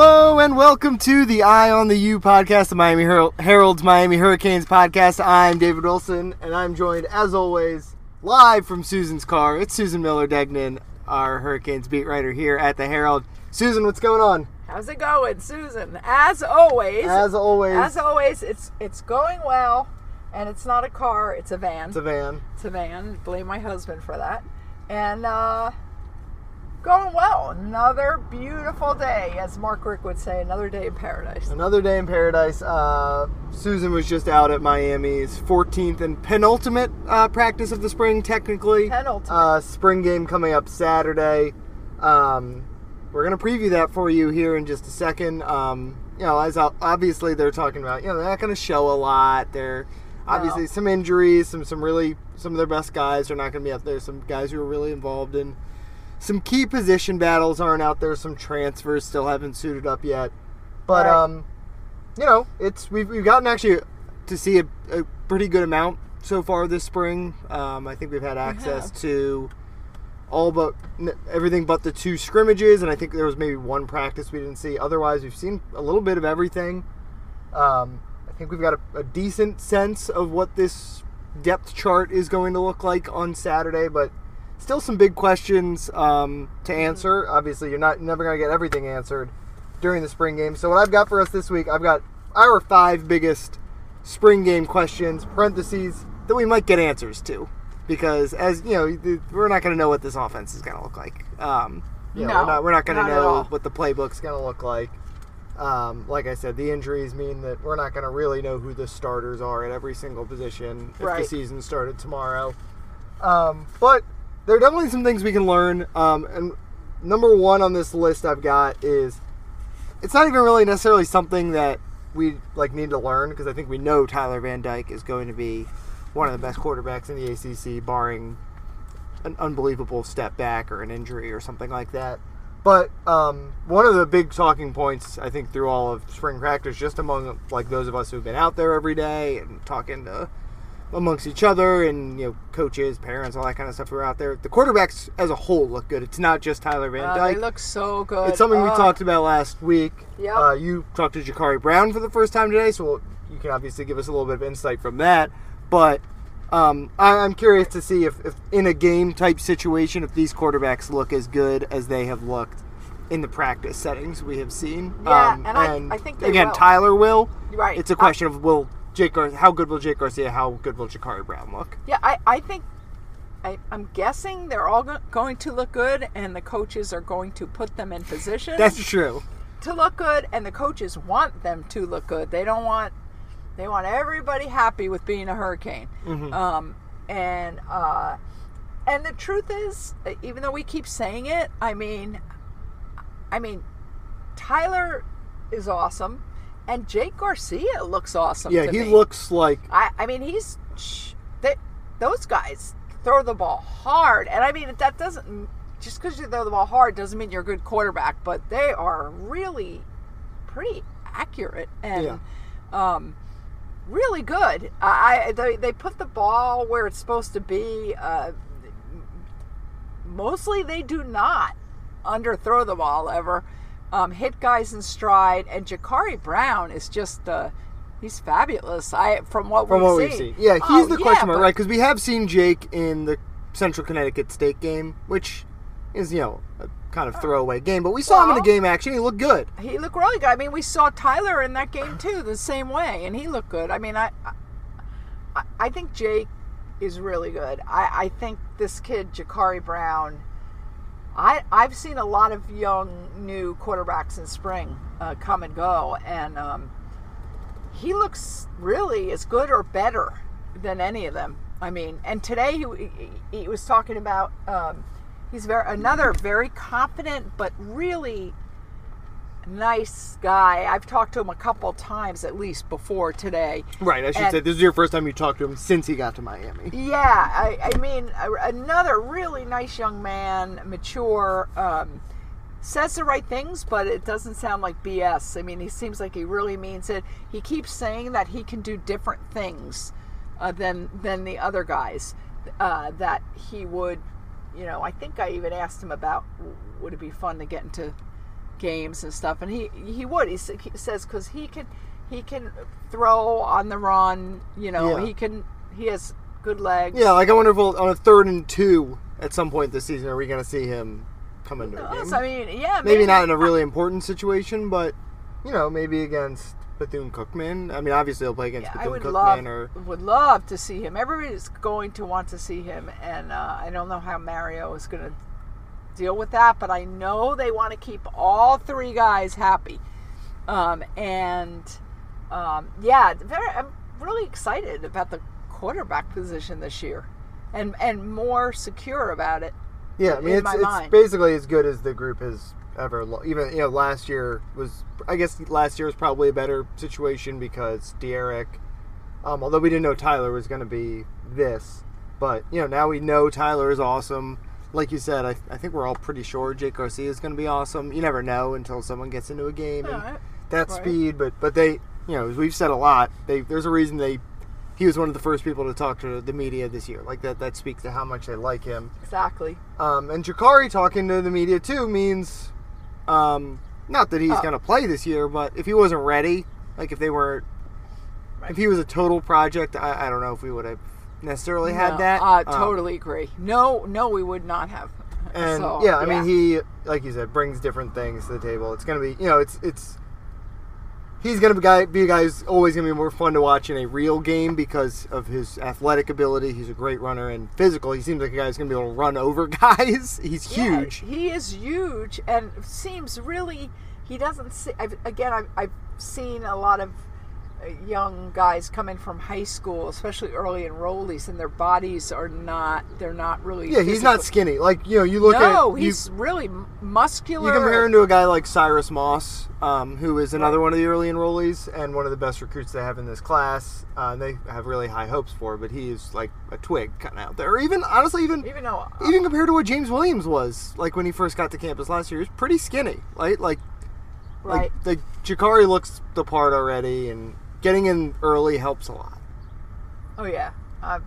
Hello and welcome to the Eye on the U podcast, the Miami Her- Herald's Miami Hurricanes podcast. I'm David Wilson, and I'm joined, as always, live from Susan's car. It's Susan Miller Degnan, our Hurricanes beat writer here at the Herald. Susan, what's going on? How's it going, Susan? As always, As always, as always, it's it's going well, and it's not a car; it's a van. it's a van. It's a van. Blame my husband for that. And uh, going well. Another beautiful day, as Mark Richt would say. Another day in paradise. Another day in paradise. Uh, Susan was just out at Miami's 14th and penultimate uh, practice of the spring, technically. Penultimate. Uh, spring game coming up Saturday. Um, we're going to preview that for you here in just a second. Um, you know, as obviously they're talking about, you know, they're not going to show a lot. They're obviously some injuries, some some really some of their best guys are not going to be out there. Some guys who are really involved in some key position battles aren't out there. Some transfers still haven't suited up yet. But Right. um, you know, it's we've, we've gotten actually to see a, a pretty good amount so far this spring. Um, I think we've had access have. to all but everything but the two scrimmages, and I think there was maybe one practice we didn't see. Otherwise, we've seen a little bit of everything. Um, I think we've got a, a decent sense of what this depth chart is going to look like on Saturday, but still some big questions um, to answer. Obviously, you're not never going to get everything answered during the spring game. So what I've got for us this week, I've got our five biggest spring game questions (parentheses) that we might get answers to, because as you know, we're not going to know what this offense is going to look like. Um, you know, No, we're not, we're not going to know what the playbook's going to look like. Um, like I said, the injuries mean that we're not going to really know who the starters are at every single position if the season started tomorrow. Um, but there are definitely some things we can learn. Um, and number one on this list I've got is it's not even really necessarily something that we like need to learn because I think we know Tyler Van Dyke is going to be one of the best quarterbacks in the ACC, barring an unbelievable step back or an injury or something like that. But um, one of the big talking points I think through all of spring practice, just among like those of us who've been out there every day and talking to amongst each other and you know coaches, parents, all that kind of stuff who are out there. The quarterbacks as a whole look good. It's not just Tyler Van Uh, Dyke. they look so good. It's something we Uh, talked about last week. Yep. Uh, you talked to Jacurri Brown for the first time today, so you can obviously give us a little bit of insight from that. But um, I, I'm curious to see if, if, in a game type situation, if these quarterbacks look as good as they have looked in the practice settings we have seen. Yeah, Um, and I- I think they again, will. Tyler will. Right. It's a question of will Jake Gar- how good will Jake Garcia, how good will Jacurri Brown look? Yeah, I, I think I, I'm guessing they're all go- going to look good, and the coaches are going to put them in position That's true. to look good, and the coaches want them to look good. They don't want they want everybody happy with being a hurricane. Um, and uh, and the truth is, even though we keep saying it, I mean, I mean, Tyler is awesome, and Jake Garcia looks awesome. Yeah, he me. looks like I, I mean, he's they, those guys throw the ball hard, and I mean that doesn't just because you throw the ball hard doesn't mean you're a good quarterback, but they are really pretty accurate and Yeah. um, really good. I, I they, they put the ball where it's supposed to be. Uh, mostly they do not underthrow the ball ever. Um, hit guys in stride, and Jacurri Brown is just uh, he's fabulous. I from what from we've what seen. we've seen. Yeah, he's Oh, the yeah, question mark, but- right? Because we have seen Jake in the Central Connecticut State game, which is you know a kind of throwaway game, but we saw him in the game action. He looked good. He looked really good. I mean, we saw Tyler in that game too, the same way, and he looked good. I mean, I, I, I think Jake is really good. I, I think this kid Jacurri Brown. I I've seen a lot of young new quarterbacks in spring uh, come and go, and um, he looks really as good or better than any of them. I mean, and today he he, was talking about um, he's very another very confident but really nice guy. I've talked to him a couple times at least before today. Right. I should And- say this is your first time you talked to him since he got to Miami. Yeah, I, I mean, another really nice young man, mature, um, says the right things, but it doesn't sound like BS. I mean, he seems like he really means it. He keeps saying that he can do different things uh, than than the other guys. Uh, that he would, you know, I think I even asked him about would it be fun to get into games and stuff, and he he would. He, he says because he can he can throw on the run. You know, Yeah. he can he has good legs. Yeah, like I wonder if we'll, on a third and two at some point this season, are we going to see him come into a game? I mean, yeah, maybe not in a really important situation, but you know, maybe against Bethune Cookman. I mean, obviously he'll play against Yeah, I Bethune would Cookman love or would love to see him. Everybody's going to want to see him, and uh, I don't know how Mario is going to deal with that, but I know they want to keep all three guys happy. Um, and um, yeah, very, I'm really excited about the quarterback position this year, and and more secure about it. yeah. I mean, it's it's mind. basically as good as the group has ever. Lo- even you know, last year was. I guess last year was probably a better situation because D'Eriq. Um, although we didn't know Tyler was going to be this, but you know now we know Tyler is awesome. Like you said, I, I think we're all pretty sure Jake Garcia is going to be awesome. You never know until someone gets into a game and Yeah, that Right. speed. But but they, you know, as we've said a lot, they there's a reason they. He was one of the first people to talk to the media this year. Like that, that speaks to how much they like him. exactly. Um, and Jacurri talking to the media too means, um, not that he's Oh. going to play this year, but if he wasn't ready, like if they were, Right. if he was a total project, I, I don't know if we would have necessarily had No, that. Uh, Um, totally agree. No, no, we would not have. and So, yeah, I mean, he, like you said, brings different things to the table. It's going to be, you know, it's it's. He's going to be, guy, be a guy who's always going to be more fun to watch in a real game because of his athletic ability. He's a great runner and physical. He seems like a guy who's going to be able to run over guys. He's Yeah, huge. he is huge and seems really. He doesn't see. I've, again, I've, I've seen a lot of young guys coming from high school, especially early enrollees, and their bodies are not. They're not really. Yeah, he's not skinny. Like you know, you look No, at you, he's really muscular. you compare him to a guy like Cyrus Moss, um, who is another Right. one of the early enrollees and one of the best recruits they have in this class. Uh, and they have really high hopes for, but he is like a twig kind of out there. Or even honestly, even even though even compared to what James Williams was like when he first got to campus last year, he was pretty skinny. Right, like right. like the Jacurri looks the part already, and getting in early helps a lot. Oh yeah, uh,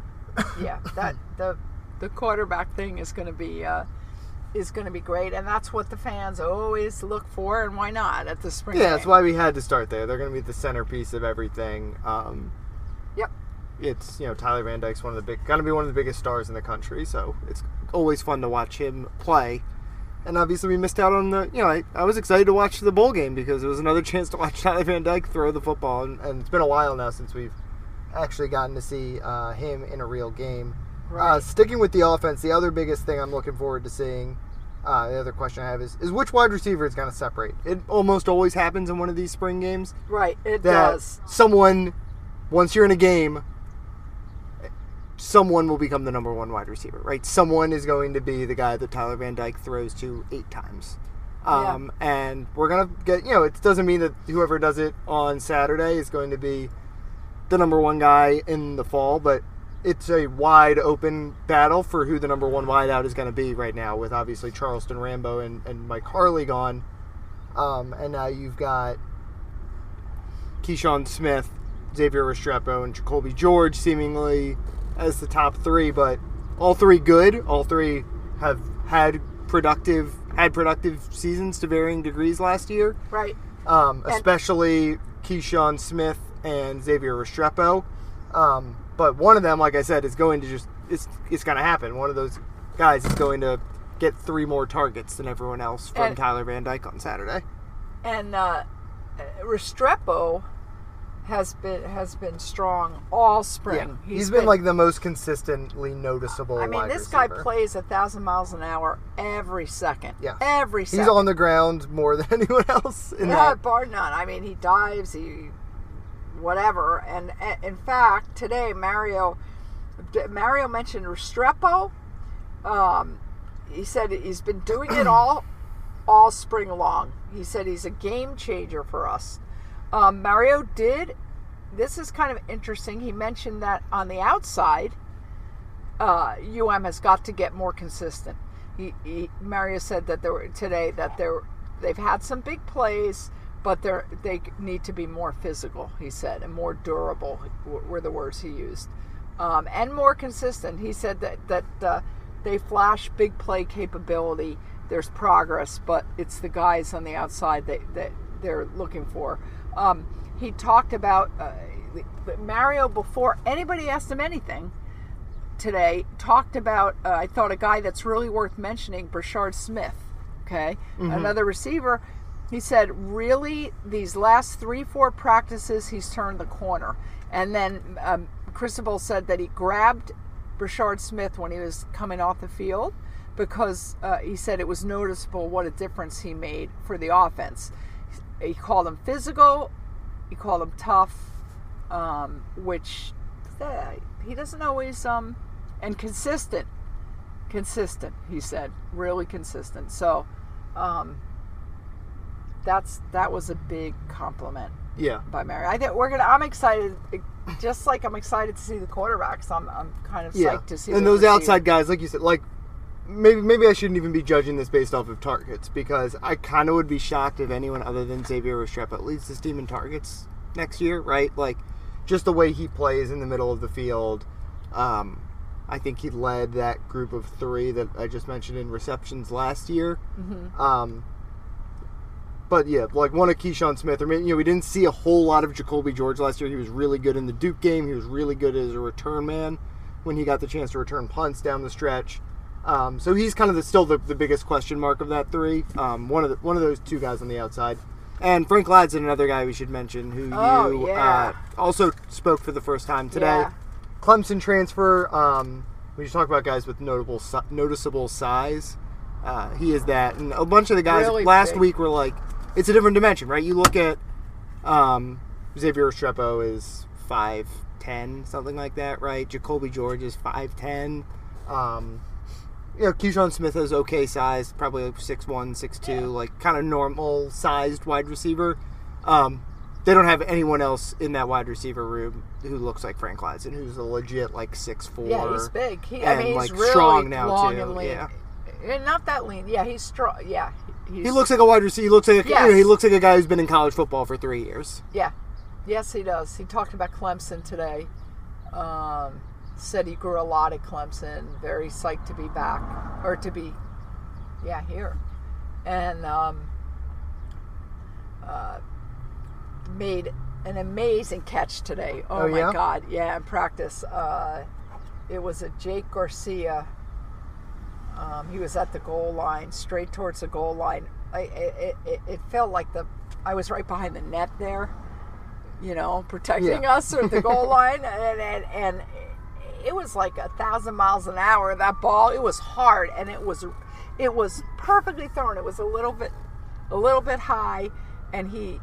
yeah. That the the quarterback thing is going to be uh, is going to be great, and that's what the fans always look for, and why not at the spring? Yeah, game. that's why we had to start there. They're going to be the centerpiece of everything. Um, Yep. it's you know Tyler Van Dyke's one of the big, going to be one of the biggest stars in the country. So it's always fun to watch him play. And obviously, we missed out on the. You know, I, I was excited to watch the bowl game because it was another chance to watch Tyler Van Dyke throw the football, and, and it's been a while now since we've actually gotten to see uh, him in a real game. Uh, sticking with the offense, the other biggest thing I'm looking forward to seeing. Uh, the other question I have is, is which wide receiver is going to separate? It almost always happens in one of these spring games Right, it does. someone, once you're in a game, someone will become the number one wide receiver, right? Someone is going to be the guy that Tyler Van Dyke throws to eight times. Yeah. Um, And we're going to get, you know, it doesn't mean that whoever does it on Saturday is going to be the number one guy in the fall, but it's a wide open battle for who the number one wideout is going to be right now, with obviously Charleston Rambo and, and Mike Harley gone. Um, and now you've got Keyshawn Smith, Xavier Restrepo, and Jacoby George seemingly as the top three, but all three good. All three have had productive had productive seasons to varying degrees last year. Right. Um, especially Keyshawn Smith and Xavier Restrepo. Um, but one of them, like I said, is going to just it's it's going to happen. One of those guys is going to get three more targets than everyone else from And- Tyler Van Dyke on Saturday. And uh, Restrepo has been has been strong all spring. Yeah, he's been, like the most consistently noticeable. I mean, this guy plays a thousand miles an hour every second. Yes. Every second. He's on the ground more than anyone else in yeah, that. bar none. I mean, he dives, he whatever. And uh, in fact, today Mario Mario mentioned Restrepo. Um, he said he's been doing it all all spring long. He said he's a game changer for us. Um, Mario did. This is kind of interesting. He mentioned that on the outside, uh, UM has got to get more consistent. He, he Mario said that there were today that there they've had some big plays, but they they need to be more physical. He said and more durable were the words he used, um, and more consistent. He said that that uh, they flash big play capability. there's progress, but it's the guys on the outside that, that they're looking for. Um, he talked about uh, Mario before anybody asked him anything today. Talked about uh, I thought a guy that's really worth mentioning, Brashard Smith. Okay, another receiver. He said, really, these last three, four practices, he's turned the corner. And then um, Cristobal said that he grabbed Brashard Smith when he was coming off the field because uh, he said it was noticeable what a difference he made for the offense. He called him physical, he called him tough, um, which uh, he doesn't always, um, and consistent. Consistent, he said, really consistent. So, um, that's that was a big compliment Yeah. by Mary. I think we're gonna. I'm excited, just like I'm excited to see the quarterbacks. I'm I'm kind of Yeah. psyched to see and those outside guys, like you said, like maybe maybe I shouldn't even be judging this based off of targets because I kind of would be shocked if anyone other than Xavier Restrepo leads this team in targets next year, right? Like just the way he plays in the middle of the field. Um, I think he led that group of three that I just mentioned in receptions last year. Mm-hmm. Um, but yeah, like one of Keyshawn Smith, or maybe, you know, we didn't see a whole lot of Jacoby George last year. He was really good in the Duke game. He was really good as a return man when he got the chance to return punts down the stretch. Um, so he's kind of the, still the, the biggest question mark of that three. Um, one of the, one of those two guys on the outside, and Frank Ladson, another guy we should mention, who Oh, you yeah. uh, also spoke for the first time today. Yeah. Clemson transfer. Um, we should talk about guys with notable si- noticeable size. Uh, he is that, and a bunch of the guys Really last big. week were like, it's a different dimension, right? You look at um, Xavier Restrepo is five ten, something like that, right? Jacoby George is five ten. Um, you know, Keyshawn Smith is okay sized, probably like 6'1", 6'2", Yeah. like kind of normal sized wide receiver. Um, they don't have anyone else in that wide receiver room who looks like Frank Ladson, who's a legit like six four. Yeah, he's big. He, I and, mean, he's like, really strong now, too, and lean. yeah. And not that lean. Yeah, he's strong. Yeah, he's, He looks like a wide receiver. He looks like a, you know, he looks like a guy who's been in college football for three years. Yeah, yes, he does. He talked about Clemson today. Um, said he grew a lot at Clemson. Very psyched to be back or to be, yeah, here, and um, uh, made an amazing catch today. Oh, Oh, my yeah? God! Yeah, in practice, uh, it was a Jake Garcia. Um, he was at the goal line, straight towards the goal line. I, it, it, it felt like the I was right behind the net there, you know, protecting Yeah. us at the goal line, and, and and it was like a thousand miles an hour. That ball, it was hard, and it was it was perfectly thrown. It was a little bit a little bit high, and he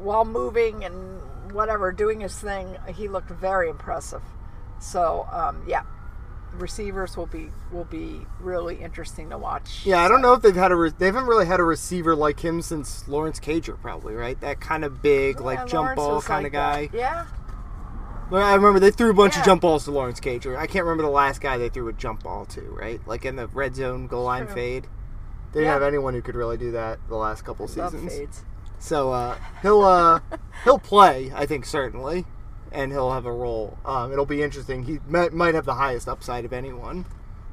while moving and whatever doing his thing, he looked very impressive. So um, yeah, receivers will be will be really interesting to watch. Yeah, I don't know if they've had a re- they haven't really had a receiver like him since Lawrence Cager, probably right. That kind of big, Yeah, like jump ball kind like of guy. that. Yeah, I remember they threw a bunch Yeah. of jump balls to Lawrence Cager. I can't remember the last guy they threw a jump ball to, right? Like in the red zone goal line True. fade. They didn't Yeah. have anyone who could really do that the last couple seasons. So uh, he'll uh, he'll play, I think certainly, and he'll have a role. Um, it'll be interesting. He might, might have the highest upside of anyone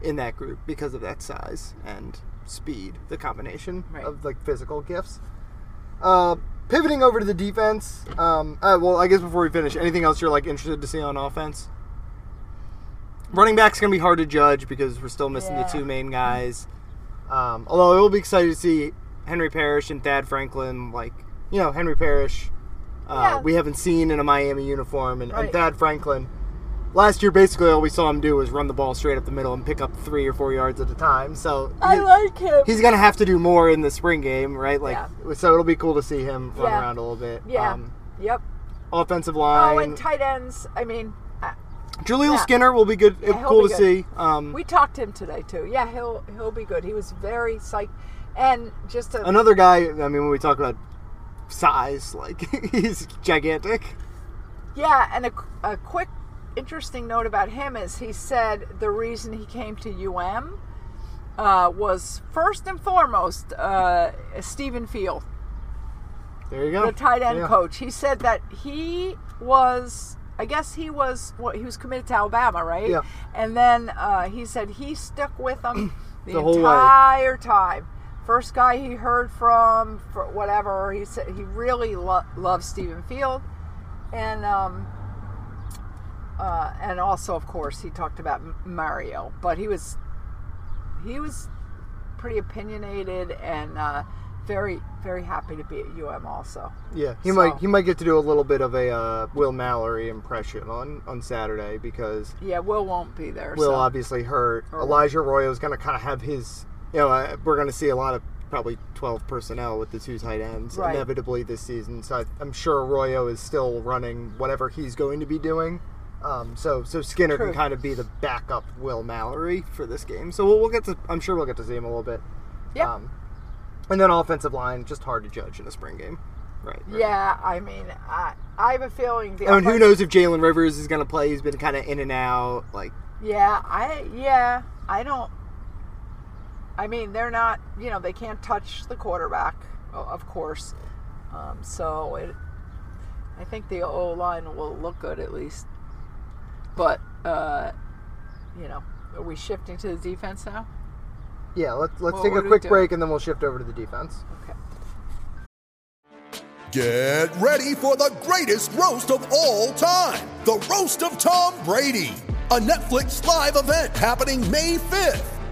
in that group because of that size and speed, the combination Right. of like physical gifts. Uh, pivoting over to the defense. Um, uh, well, I guess before we finish, anything else you're like interested to see on offense? Running back's gonna be hard to judge because we're still missing Yeah. the two main guys. Um, although it will be exciting to see Henry Parrish and Thad Franklin, like you know Henry Parrish, uh, Yeah. we haven't seen in a Miami uniform, and, and Thad Franklin. Last year, basically, all we saw him do was run the ball straight up the middle and pick up three or four yards at a time. So I he- like him. he's gonna have to do more in the spring game, right? Like, Yeah. so it'll be cool to see him run Yeah. around a little bit. yeah. Um, yep. offensive line. Oh, and tight ends. I mean, uh, Jaleel yeah. Skinner will be good. Cool be to good. see. Um, we talked to him today too. Yeah, he'll he'll be good. He was very psyched, and just a another guy. I mean, when we talk about size, like he's gigantic. Yeah, and a, a quick interesting note about him is he said the reason he came to UM uh, was first and foremost uh, Stephen Field, There you go. the tight end Yeah. coach. He said that he was, I guess he was, what he was committed to Alabama, right? Yeah. And then uh, he said he stuck with them the, The entire time. First guy he heard from, for whatever he said, he really lo- loves Stephen Field, and um, uh, and also of course he talked about Mario, but he was he was pretty opinionated and uh, very very happy to be at UM also. Yeah, he So- might he might get to do a little bit of a uh, Will Mallory impression on on Saturday because Yeah, Will won't be there. Will so. obviously hurt. Or- Elijah Arroyo is going to kind of have his. You know, uh, we're going to see a lot of probably twelve personnel with the two tight ends Right. inevitably this season. So I, I'm sure Arroyo is still running whatever he's going to be doing. Um, so so Skinner True. can kind of be the backup Will Mallory for this game. So we'll, we'll get to. I'm sure we'll get to see him a little bit. Yeah. Um, and then offensive line, just hard to judge in a spring game. Right. right. Yeah, I mean, I I have a feeling the. And who knows if Jalen Rivers is going to play? He's been kind of in and out. Like, Yeah, I yeah, I don't. I mean, they're not. You know, they can't touch the quarterback, of course. Um, so it. I think the O line will look good at least. But uh, you know, are we shifting to the defense now? yeah, let's let's Well, take what a do we quick do? break and then we'll shift over to the defense. Okay. Get ready for the greatest roast of all time the Roast of Tom Brady, a Netflix live event happening May 5th.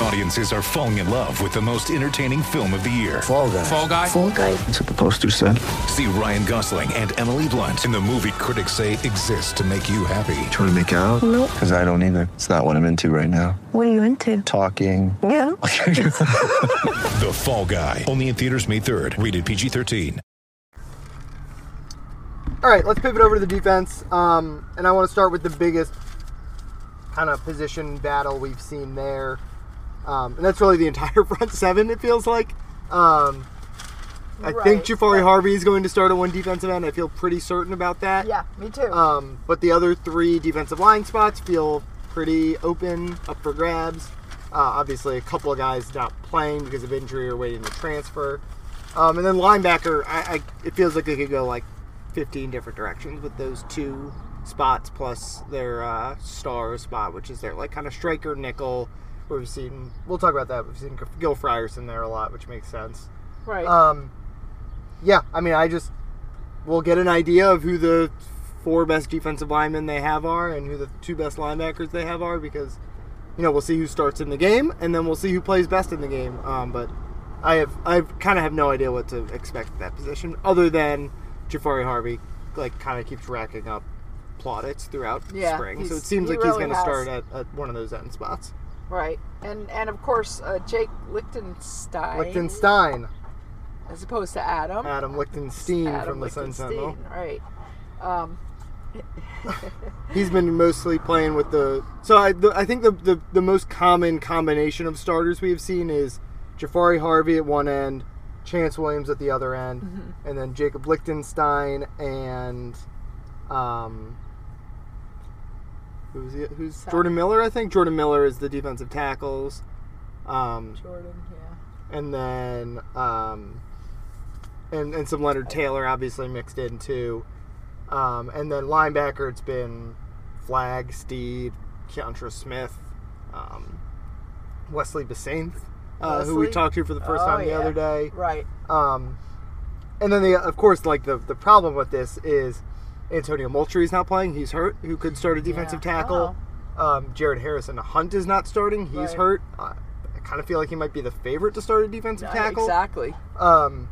Audiences are falling in love with the most entertaining film of the year. Fall guy. Fall Guy? Fall guy. That's what the poster said. See Ryan Gosling and Emily Blunt in the movie critics say exists to make you happy. Trying to make it out? Nope. Because I don't either. It's not what I'm into right now. What are you into? Talking. Yeah. The Fall Guy. Only in theaters May 3rd. Rated PG 13. All right, let's pivot over to the defense. Um, and I want to start with the biggest kind of position battle we've seen there. Um, and that's really the entire front seven, it feels like. Um, I think Jahfari right. Harvey is going to start at one defensive end. I feel pretty certain about that. Yeah, me too. Um, but the other three defensive line spots feel pretty open, up for grabs. Uh, obviously, a couple of guys not playing because of injury or waiting to transfer. Um, and then linebacker, I, I, it feels like they could go like 15 different directions with those two spots plus their uh, star spot, which is their like kind of striker nickel. We've seen, we'll talk about that. We've seen Gil Frierson there a lot, which makes sense. right. Um, yeah, I mean, I just we'll get an idea of who the four best defensive linemen they have are and who the two best linebackers they have are because you know we'll see who starts in the game and then we'll see who plays best in the game. Um, but I have I kind of have no idea what to expect at that position other than Jahfari Harvey like kind of keeps racking up plaudits throughout Yeah, spring, so it seems he like he's going to start at, at one of those end spots. Right. And and of course uh, Jake Lichtenstein. Lichtenstein, As opposed to Adam. Adam Lichtenstein Adam from the Sun Sentinel. Right. Um, He's been mostly playing with the. So I, the, I think the, the the most common combination of starters we have seen is Jahfari Harvey at one end, Chantz Williams at the other end, Mm-hmm. and then Jacob Lichtenstein and um. Who's he, who's Sam. Jordan Miller? I think Jordan Miller is the defensive tackles, um, Jordan, yeah. and then um, and and some Leonard Taylor obviously mixed in too. Um, and then linebacker, it's been Flagg, Steed, Keontra Smith, um, Wesley Bissainthe, uh, who we talked to for the first Oh, time the yeah. other day. Right. Um, and then, the, of course, like the, the problem with this is Antonio Moultrie is not playing. He's hurt. Who could start a defensive Yeah. tackle? Um, Jared Harrison Hunt is not starting. He's Right. hurt. Uh, I kind of feel like he might be the favorite to start a defensive Yeah, tackle. Exactly. Um,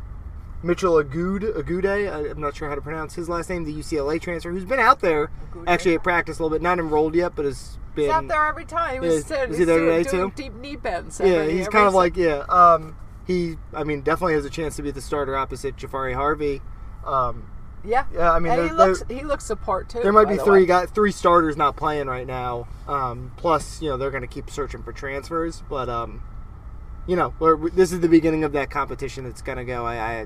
Mitchell Agude, Agude, I'm not sure how to pronounce his last name, the UCLA transfer, who's been out there Agude. actually at practice a little bit, not enrolled yet, but has been. He's out there every time. He was, Yeah, is he he's there today, too? deep knee bends. Yeah, every- he's every kind of like yeah. Um, he, I mean, definitely has a chance to be the starter opposite Jahfari Harvey. Um, Yeah. Yeah, I mean, and he looks he looks the part too. There might by be the three way. guys, three starters not playing right now. Um, plus, you know, they're going to keep searching for transfers. But, um, you know, we're, this is the beginning of that competition that's going to go. I, I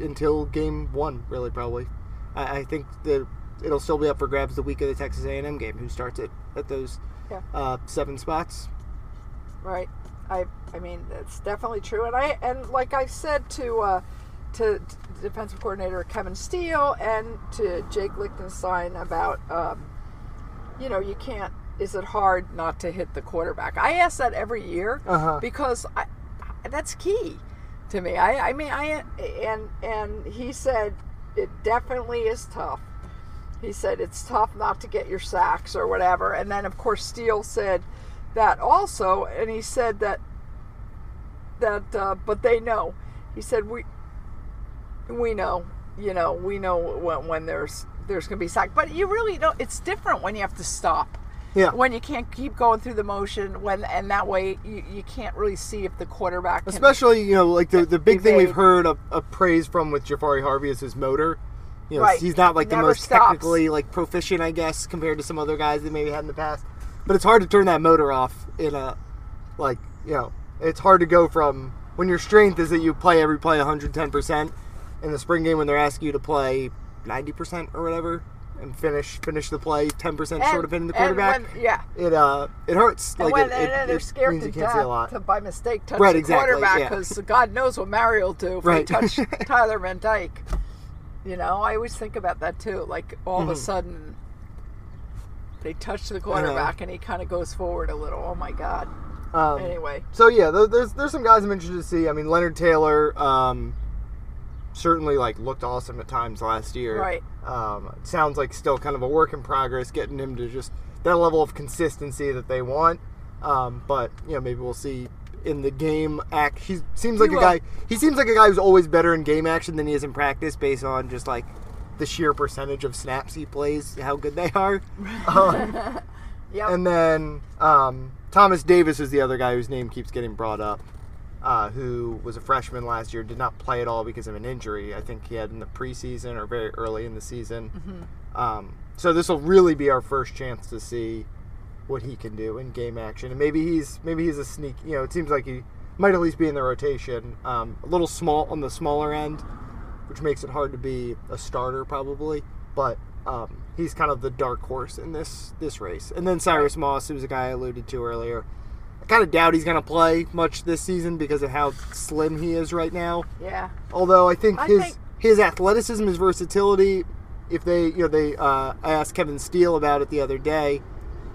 until game one, really, probably. I, I think that it'll still be up for grabs the week of the Texas A&M game. Who starts it at those Yeah. uh, seven spots? Right. I I mean that's definitely true. And I and like I said to uh, to defensive coordinator Kevin Steele and to Jake Lichtenstein about um, you know you can't. Is it hard not to hit the quarterback? I ask that every year Uh-huh. because I, that's key to me. I I mean I and and he said it definitely is tough. He said it's tough not to get your sacks or whatever. And then, of course, Steele said that also, and he said that that, uh, but they know. He said we we know, you know, we know when, when there's there's going to be sack, but you really don't. It's different when you have to stop. Yeah. When you can't keep going through the motion, when and that way you, you can't really see if the quarterback can, Especially, you know, like the, the big thing we've heard of, of praise from with Jahfari Harvey is his motor. You know, Right. he's not like the most stops. technically like proficient, I guess, compared to some other guys that maybe had in the past. But it's hard to turn that motor off in a like you know, it's hard to go from when your strength is that you play every play 110 percent in the spring game when they're asking you to play 90 percent or whatever and finish finish the play 10 percent and, short of hitting the quarterback. when- yeah. It uh it hurts. And Like when it, and it, they're it scared to you can't see a lot. death to by mistake touch Right, the exactly, quarterback yeah. because God knows what Mario will do if Right. they touch Tyler Van Dyke. You know, I always think about that too. Like all Mm-hmm. of a sudden, they touch the quarterback and he kind of goes forward a little. Oh my God! Um, Anyway, So yeah, there's there's some guys I'm interested to see. I mean, Leonard Taylor um, certainly like looked awesome at times last year. Right. Um, sounds like still kind of a work in progress, getting him to just that level of consistency that they want. Um, but you know, maybe we'll see in the game act. He seems like He a will. guy. He seems like a guy who's always better in game action than he is in practice, based on just like the sheer percentage of snaps he plays, how good they are. Um, yep. and then um, Thomas Davis is the other guy whose name keeps getting brought up, uh, who was a freshman last year, did not play at all because of an injury. I think he had in the preseason or very early in the season. Mm-hmm. Um, so this will really be our first chance to see what he can do in game action, and maybe he's maybe he's a sneak. You know, it seems like he might at least be in the rotation. Um, a little small on the smaller end, which makes it hard to be a starter probably, but. Um, he's kind of the dark horse in this this race, and then Cyrus Moss, who was a guy I alluded to earlier. Kind of doubt he's going to play much this season because of how slim he is right now. yeah. Although I think I his think- his athleticism, his versatility, if they you know they uh, I asked Kevin Steele about it the other day.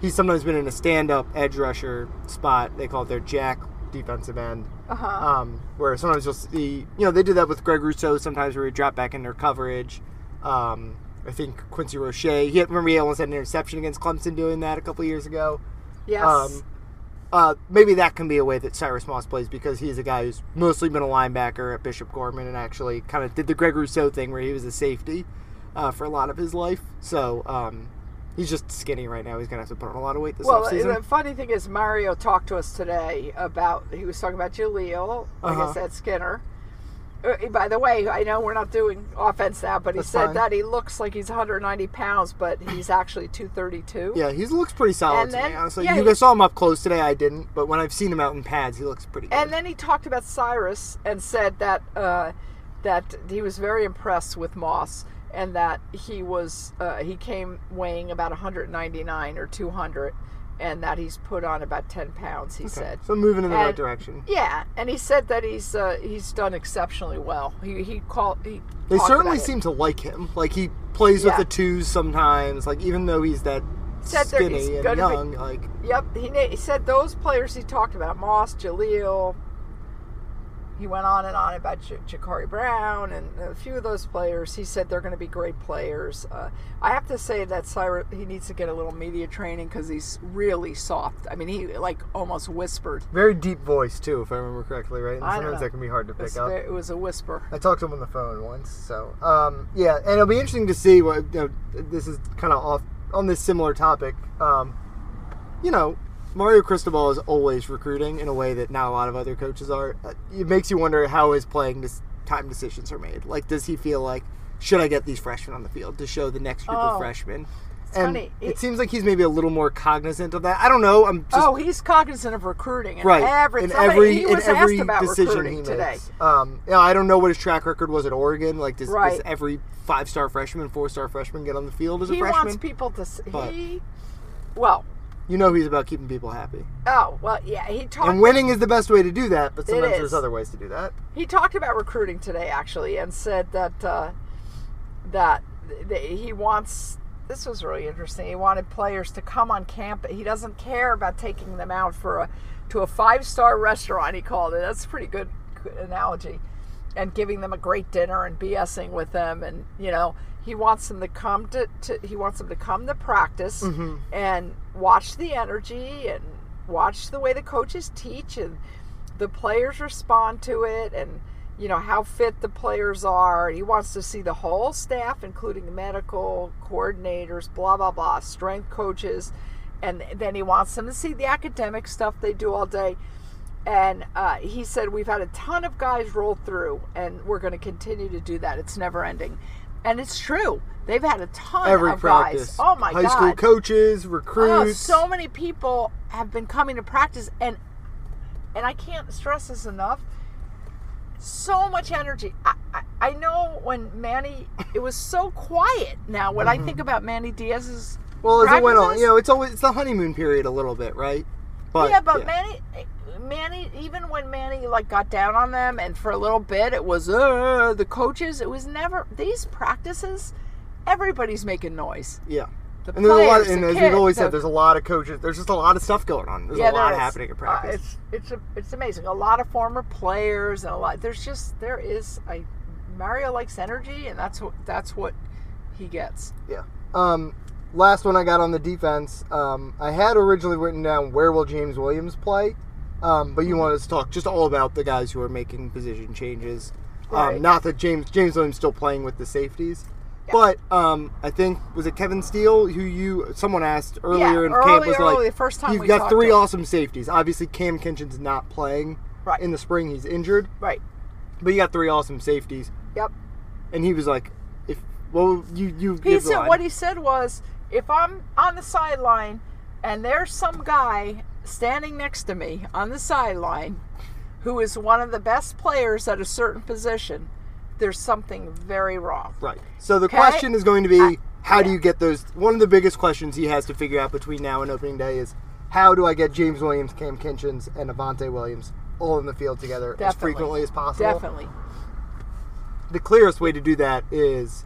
He's sometimes been in a stand-up edge rusher spot. They call it their jack defensive end. Uh-huh. Um, where sometimes you'll see, you know, they did that with Greg Rousseau sometimes where he dropped back in their coverage. Um, I think Quincy Roche, he remember he almost had an interception against Clemson doing that a couple years ago. Yes. Um, uh, maybe that can be a way that Cyrus Moss plays because he's a guy who's mostly been a linebacker at Bishop Gorman and actually kind of did the Greg Rousseau thing where he was a safety uh, for a lot of his life. So um, he's just skinny right now. He's going to have to put on a lot of weight this well, offseason. the funny thing is, Mario talked to us today about. He was talking about Jaleel, Uh-huh. I said, Skinner. Uh, by the way, I know we're not doing offense now, but he That's said fine. that he looks like he's 190 pounds, but he's actually 232. Yeah, he looks pretty solid And to then- me, honestly. yeah, you he- guys saw him up close today. I didn't, but when I've seen him out in pads, he looks pretty good. And then he talked about Cyrus and said that uh, that he was very impressed with Moss and that he was uh, he came weighing about 199 or 200, and that he's put on about 10 pounds. He said. so moving in the right direction. Yeah, and he said that he's uh, he's done exceptionally well. He he called he. They certainly it. seem to like him. Like he plays Yeah. with the twos sometimes. Like even though he's that Said skinny and gonna be- young, like Yep, he, he said those players he talked about Moss, Jaleel. He went on and on about J- Jacurri Brown and a few of those players. He said they're going to be great players. Uh, I have to say that Cyrus he needs to get a little media training because he's really soft. I mean, he like almost whispered. very deep voice too, if I remember correctly, right? And I sometimes that can be hard to pick up. very- it was a whisper. I talked to him on the phone once, so um, yeah, and it'll be interesting to see what you know, this is kind of off on this similar topic. Um, you know, Mario Cristobal is always recruiting in a way that not a lot of other coaches are. Uh, It makes you wonder how his playing time decisions are made. Like, does he feel like should I get these freshmen on the field to show the next group Oh, of freshmen? And funny. it It- seems like he's maybe a little more cognizant of that. I don't know. I'm just oh, he's cognizant of recruiting and right every, in every he in was every asked about decision he today. makes. Um, yeah, I don't know what his track record was at Oregon. Like, does, does every five star freshman, four star freshman get on the field as a freshman? He wants people to. But- He, well, you know, he's about keeping people happy. oh well, yeah. He talked. And winning is the best way to do that, but sometimes there's other ways to do that. he talked about recruiting today actually and said that uh, that th- he wants this was really interesting he wanted players to come on campus he doesn't care about taking them out for a to a five star restaurant he called it that's a pretty good, good analogy and giving them a great dinner and BSing with them and you know he wants them to come to, to he wants them to come to practice Mm-hmm. and watch the energy and watch the way the coaches teach and the players respond to it and you know how fit the players are. He wants to see the whole staff including the medical coordinators blah blah blah strength coaches. And then he wants them to see the academic stuff they do all day. And uh, he said we've had a ton of guys roll through and we're going to continue to do that. It's never ending and it's true they've had a ton Every of practice. guys oh my High god school coaches, Oh, recruits. so many people have been coming to practice, and and I can't stress this enough. So much energy. I, I, I know when Manny, it was so quiet. Now, when I think mm-hmm. about Manny Diaz's well, as it went on, you know, it's always it's the honeymoon period a little bit, right? But yeah, but Manny, Manny, even when Manny like got down on them, and for a little bit it was uh, the coaches. It was never these practices. Everybody's making noise. yeah. The And there's a lot, players, and as we've always the- said, there's a lot of coaches. There's just a lot of stuff going on. There's a lot happening at Uh, practice. it's it's a, it's amazing. A lot of former players and a lot. There's just there is a Mario likes energy, and that's what that's what he gets. Yeah. Um, last one I got on the defense. Um, I had originally written down where will James Williams play, um, but you wanted to talk just all about the guys who are making position changes. Right. Um, not that James James Williams still playing with the safeties. But um, I think was it Kevin Steele who you someone asked earlier in camp early, was early, like the first time you've got three awesome safeties. Obviously Cam Kinchen's not playing Right. in the spring; he's injured. Right. But you got three awesome safeties, Yep. and he was like, "If well, you you He said what he said was, if I'm on the sideline and there's some guy standing next to me on the sideline who is one of the best players at a certain position, there's something very wrong. Right. So the Okay. question is going to be I- how do you get those? One of the biggest questions he has to figure out between now and opening day is how do I get James Williams, Cam Kinchens, and Avantae Williams all in the field together as frequently as possible? Definitely. The clearest way to do that is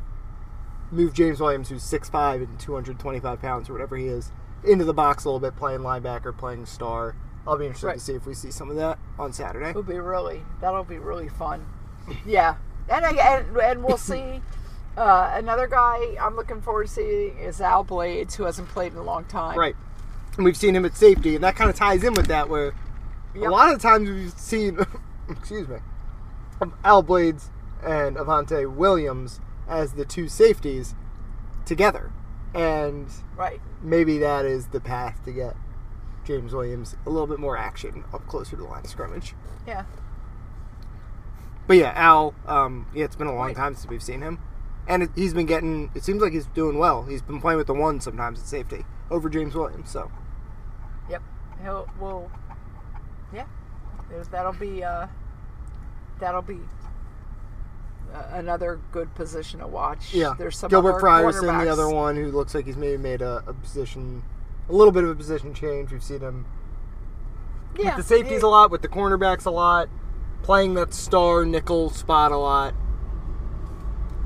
move James Williams, who's 6'5 and 225 pounds or whatever he is, into the box a little bit, playing linebacker, playing star. I'll be interested Right. to see if we see some of that on Saturday. It'll be really that'll be really fun. Yeah, and I- and and we'll see. Uh, another guy I'm looking forward to seeing is Al Blades, who hasn't played in a long time. Right. And we've seen him at safety, and that kind of ties in with that, where Yep. a lot of times we've seen, excuse me, Al Blades and Avantae Williams as the two safeties together. And Right. Maybe that is the path to get James Williams a little bit more action up closer to the line of scrimmage. Yeah. But yeah, Al, um, yeah, it's been a long Right. time since we've seen him. And it, he's been getting, it seems like he's doing well. He's been playing with the one sometimes at safety over James Williams, so. Yep. He'll. Will. Yeah. There's, that'll be. Uh, that'll be. Another good position to watch. Yeah, There's some Gilbert Frierson, the other one who looks like he's maybe made a, a position, a little bit of a position change. We've seen him Yeah. with the safeties he- a lot, with the cornerbacks a lot, playing that star nickel spot a lot.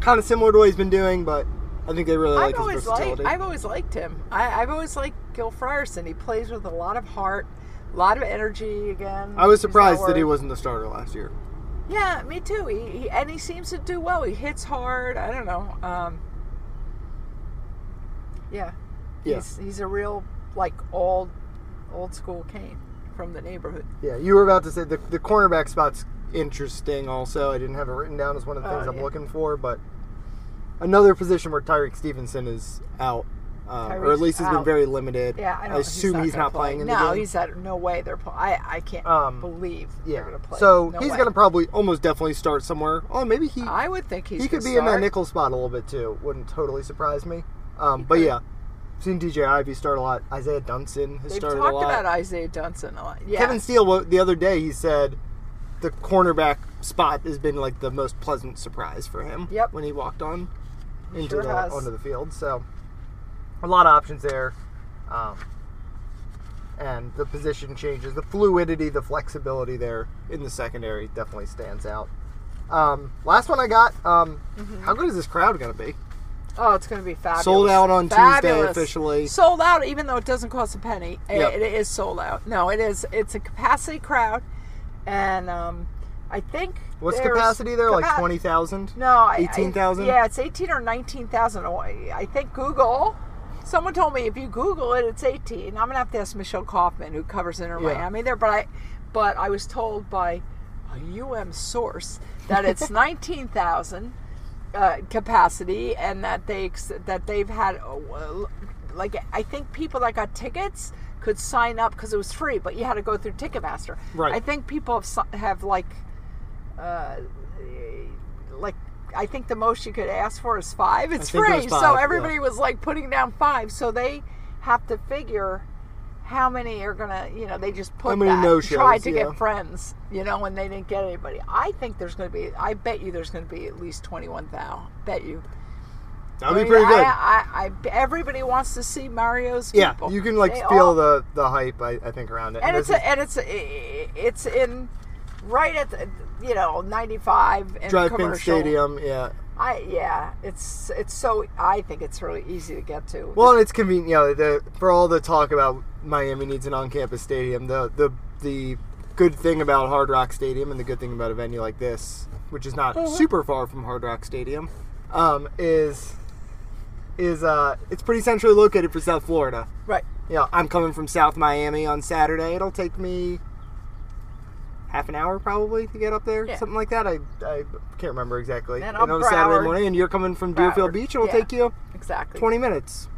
Kind of similar to what he's been doing, but I think they really like I've his always liked. versatility. I've always liked him. I, I've always liked Gil Frierson. He plays with a lot of heart, a lot of energy. Again, I was use that surprised that he wasn't the starter last year. Yeah, me too. He, he and he seems to do well. He hits hard. I don't know. Um, yeah, Yeah. he's he's a real like old old school Cane from the neighborhood. Yeah, you were about to say the, the cornerback spot's interesting also. I didn't have it written down as one of the Oh, things I'm yeah. looking for, but another position where Tyrique Stevenson is out um, or at least has been very limited. Yeah, I, I assume he's gonna not play. playing in the no, game. he's at no way they're. Pl- I I can't Um, believe yeah. they're gonna play. So No he's gonna probably almost definitely start somewhere. Oh, maybe he I would think he's. he could be in that nickel spot a little bit too. Wouldn't totally surprise me. Um, but could. yeah, seen DJ Ivey start a lot. Isaiah Dunson has They've started talked a lot. about Isaiah Dunson a lot. Yeah. Kevin Steele the other day he said the cornerback spot has been like the most pleasant surprise for him. Yep. When he walked on into sure the has. onto the field, so a lot of options there. Um, and the position changes, the fluidity, the flexibility there in the secondary definitely stands out. Um, last one I got. Um, Mm-hmm. How good is this crowd going to be? Oh, it's going to be fabulous. Sold out on Tuesday officially. Sold out, even though it doesn't cost a penny. It- Yep. it is sold out. No, it is. It's a capacity crowd, and um, I think What's capacity there? Like twenty thousand? No, eighteen thousand. Yeah, it's eighteen or nineteen thousand. I think Google. Someone told me if you Google it, it's eighteen. I'm gonna have to ask Michelle Kaufman, who covers Inter Yeah. Miami there. But I, but I was told by a UM source that it's nineteen thousand uh, capacity, and that they that they've had uh, like I think people that got tickets could sign up because it was free, but you had to go through Ticketmaster. Right. I think people have have like uh, like I think the most you could ask for is five. It's think it free, five, so yeah. everybody was like putting down five. So they have to figure how many are gonna, you know, they just put How many that no-shows, tried to yeah. get friends, you know, and they didn't get anybody. I think there's gonna be. I bet you there's gonna be at least twenty one thousand. Bet you. That'd be I mean, pretty good. I, I, everybody wants to see Mario's People. yeah, you can like They feel all- the the hype. I, I think around it. and this it's is- a, and it's a, it's in right at the, you know 95 and DRV PNK commercial. Stadium, yeah. I yeah, it's it's so I think it's really easy to get to. Well, and it's convenient. You know, the, for all the talk about Miami needs an on-campus stadium, the the the good thing about Hard Rock Stadium and the good thing about a venue like this, which is not Uh-huh. super far from Hard Rock Stadium, um, is is uh, it's pretty centrally located for South Florida. right. You know, I'm coming from South Miami on Saturday. It'll take me half an hour probably to get up there, Yeah. something like that. I, I can't remember exactly. And And on Saturday Broward. morning, and you're coming from Deerfield Broward, Beach. It'll yeah. take you Exactly. 20 minutes.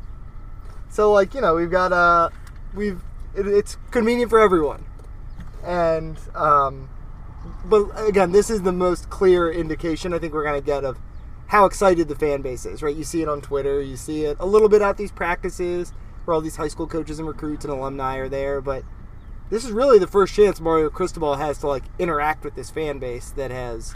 So like you know we've got uh we've it, it's convenient for everyone, and um, but again this is the most clear indication I think we're gonna get of how excited the fan base is. Right, you see it on Twitter, you see it a little bit at these practices where all these high school coaches and recruits and alumni are there, but. This is really the first chance Mario Cristobal has to like interact with this fan base that has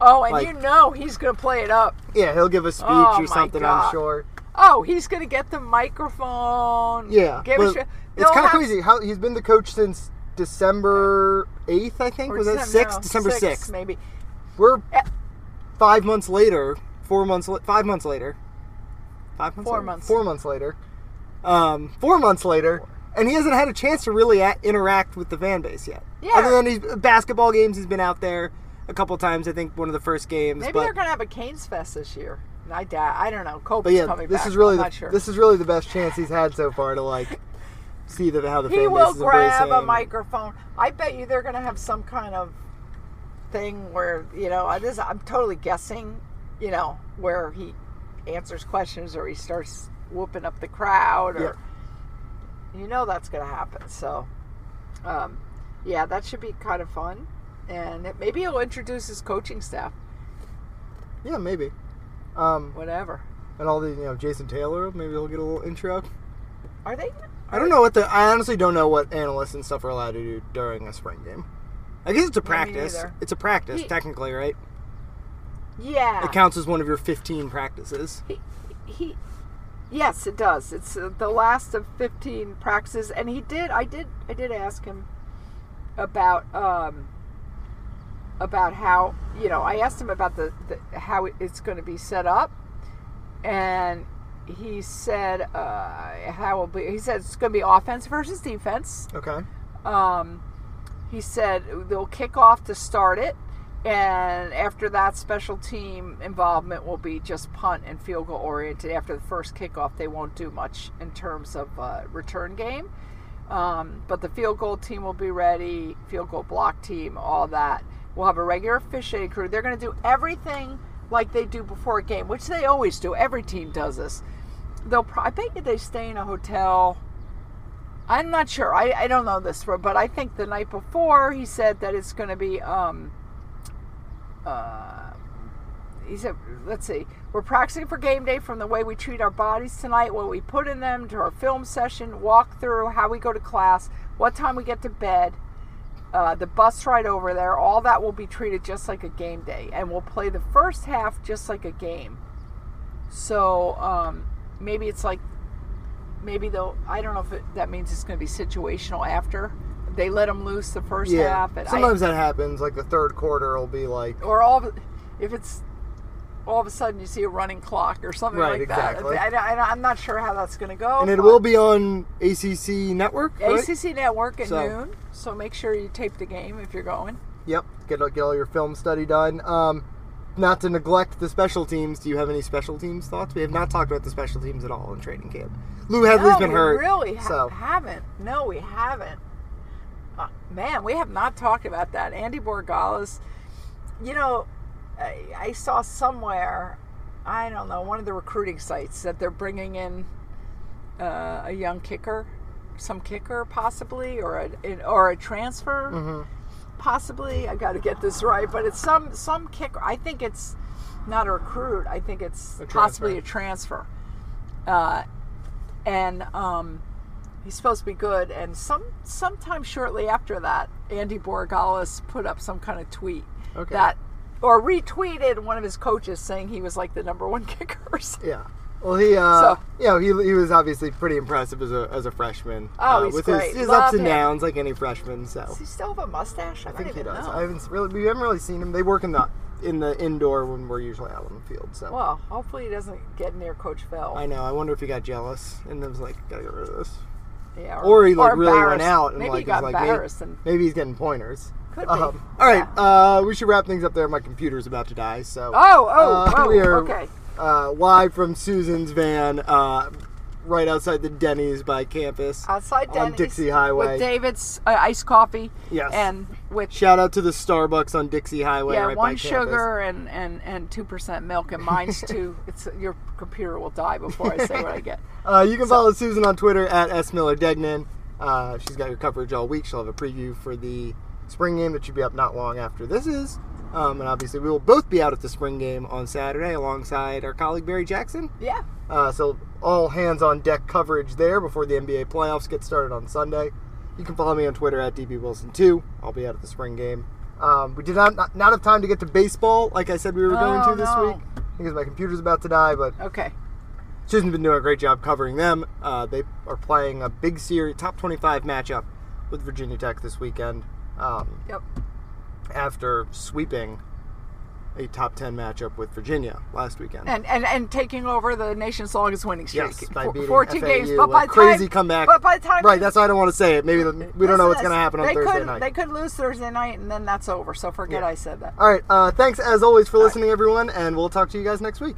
Oh, and like- you know he's gonna play it up. yeah he'll give a speech Oh, or something God. I'm sure Oh, he's gonna get the microphone. Yeah, Give a sh- it's kind of crazy how he's been the coach since December eighth, I think. or Was that sixth? no, December sixth, maybe. We're Eh. five months later, four months, five months later, five months, Four later? months. four months later, um, four months later, and he hasn't had a chance to really a- interact with the fan base yet. Yeah. Other than these uh, basketball games, he's been out there a couple times. I think one of the first games. Maybe but, they're gonna have a Canes Fest this year. I doubt. I don't know. Kobe's yeah, coming this back. is really I'm the, not sure. this is really the best chance he's had so far to like see the how the he fan will base is grab a microphone. I bet you they're going to have some kind of thing where you know I- this. I'm totally guessing. You know where he answers questions or he starts whooping up the crowd or you know that's going to happen. So, um, yeah, that should be kind of fun. And it, maybe he'll introduce his coaching staff. Yeah, maybe. Um, Whatever. and all the you know Jason Taylor, maybe he'll get a little intro. Are they? I don't know what the I honestly don't know what analysts and stuff are allowed to do during a spring game. I guess it's a practice. It's a practice He- technically, right? Yeah. It counts as one of your 15 practices. he, he yes it does it's uh, the last of 15 practices and he did i did i did ask him about um about how you know i asked him about the, the how it's going to be set up and he said uh how will be he said it's going to be offense versus defense Okay. um, he said they'll kick off to start it, and after that, special team involvement will be just punt and field goal oriented. After the first kickoff, they won't do much in terms of uh, return game. Um, but the field goal team will be ready, field goal block team, all that. We'll have a regular officiating crew. They're going to do everything like they do before a game, which they always do. Every team does this. they'll. I bet you they stay in a hotel. I'm not sure. I, I don't know this, but I think the night before he said that it's going to be. Um, uh, he said, let's see, we're practicing for game day from the way we treat our bodies tonight, what we put in them, to our film session, walk through, how we go to class, what time we get to bed, uh, the bus ride over there. All that will be treated just like a game day, and we'll play the first half just like a game. So um, maybe it's like, maybe they'll. I don't know if it, that means it's going to be situational after they let them loose the first Yeah. half. And I- Sometimes that happens. Like the third quarter will be like or all of, if it's all of a sudden you see a running clock or something Right, like exactly. that. I, I, I'm not sure how that's going to go. and it will be on ACC Network. right? ACC Network at So- noon. So make sure you tape the game if you're going. Yep. Get get all your film study done. Um, not to neglect the special teams. Do you have any special teams thoughts? We have not talked about the special teams at all in training camp. Lou Hedley's no, been hurt. really ha- so haven't. No, we haven't. Uh, man, we have not talked about that. Andy Borregales, you know, I, I saw somewhere, I don't know, one of the recruiting sites that they're bringing in uh, a young kicker, some kicker possibly, or a or a transfer Mm-hmm. possibly. I got to get this right, but it's some some kicker. I think it's not a recruit. I think it's A possibly a transfer. Uh, and um, he's supposed to be good. And some sometime shortly after that, Andy Borregales put up some kind of tweet Okay. that, or retweeted one of his coaches saying he was like the number one kicker. yeah. Well, he, uh, So- you know, he, he was obviously pretty impressive as a, as a freshman. Oh, uh, he's with great. his, his ups and him. downs like any freshman. So Does he still have a mustache? I, I think he does. know. I haven't really, we haven't really seen him. They work in the in the indoor when we're usually out on the field. So Well, hopefully he doesn't get near Coach Phil. I know. I wonder if he got jealous and was like, gotta get rid of this. Yeah, Or he like really went embarrassed. out and maybe like he got like, maybe, and maybe he's getting pointers. Could be. Um, all right, uh, we should wrap things up there. My computer's about to die, so. Oh, oh, uh, oh, we are, okay. Uh, live from Susan's van, uh, right outside the Denny's by campus. outside Denny's. on Dixie Highway. with David's uh, iced coffee. Yes. and with Shout out to the Starbucks on Dixie Highway, yeah, right by one campus. sugar and and and two percent milk, and mine's two. It's your computer will die before I say what I get. Uh, you can follow Susan on Twitter at smillerdegnan. Uh, she's got your coverage all week. She'll have a preview for the spring game that should be up not long after this is. Um, and obviously, we will both be out at the spring game on Saturday alongside our colleague Barry Jackson. Yeah, Uh, so, all hands on deck coverage there before the NBA playoffs get started on Sunday. You can follow me on Twitter at DBWilson2. I'll be out at the spring game. Um, we did not, not not have time to get to baseball like I said we were going Oh, to this no. week because my computer's about to die, but okay. Susan's been doing a great job covering them. Uh, they are playing a big series, top 25 matchup with Virginia Tech this weekend um, Yep. after sweeping a top 10 matchup with Virginia last weekend. And, and and taking over the nation's longest winning streak. Yes, by beating 14 FAU, games. a But by crazy time, comeback. But by the time right, that's why I don't want to say it. Maybe the, we don't know what's going to happen on they Thursday could, night. They could lose Thursday night, and then that's over. So forget Yeah. I said that. All right, uh, thanks as always for listening, everyone, and we'll talk to you guys next week.